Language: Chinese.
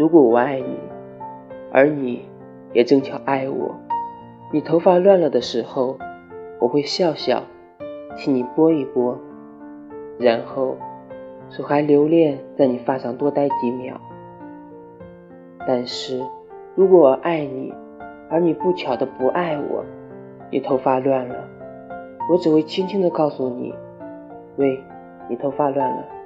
如果我爱你而你也正巧爱我你头发乱了的时候我会笑笑替你拨一拨然后手还留恋在你发上多待几秒。但是如果我爱你而你不巧的不爱我你头发乱了我只会轻轻的告诉你喂你头发乱了。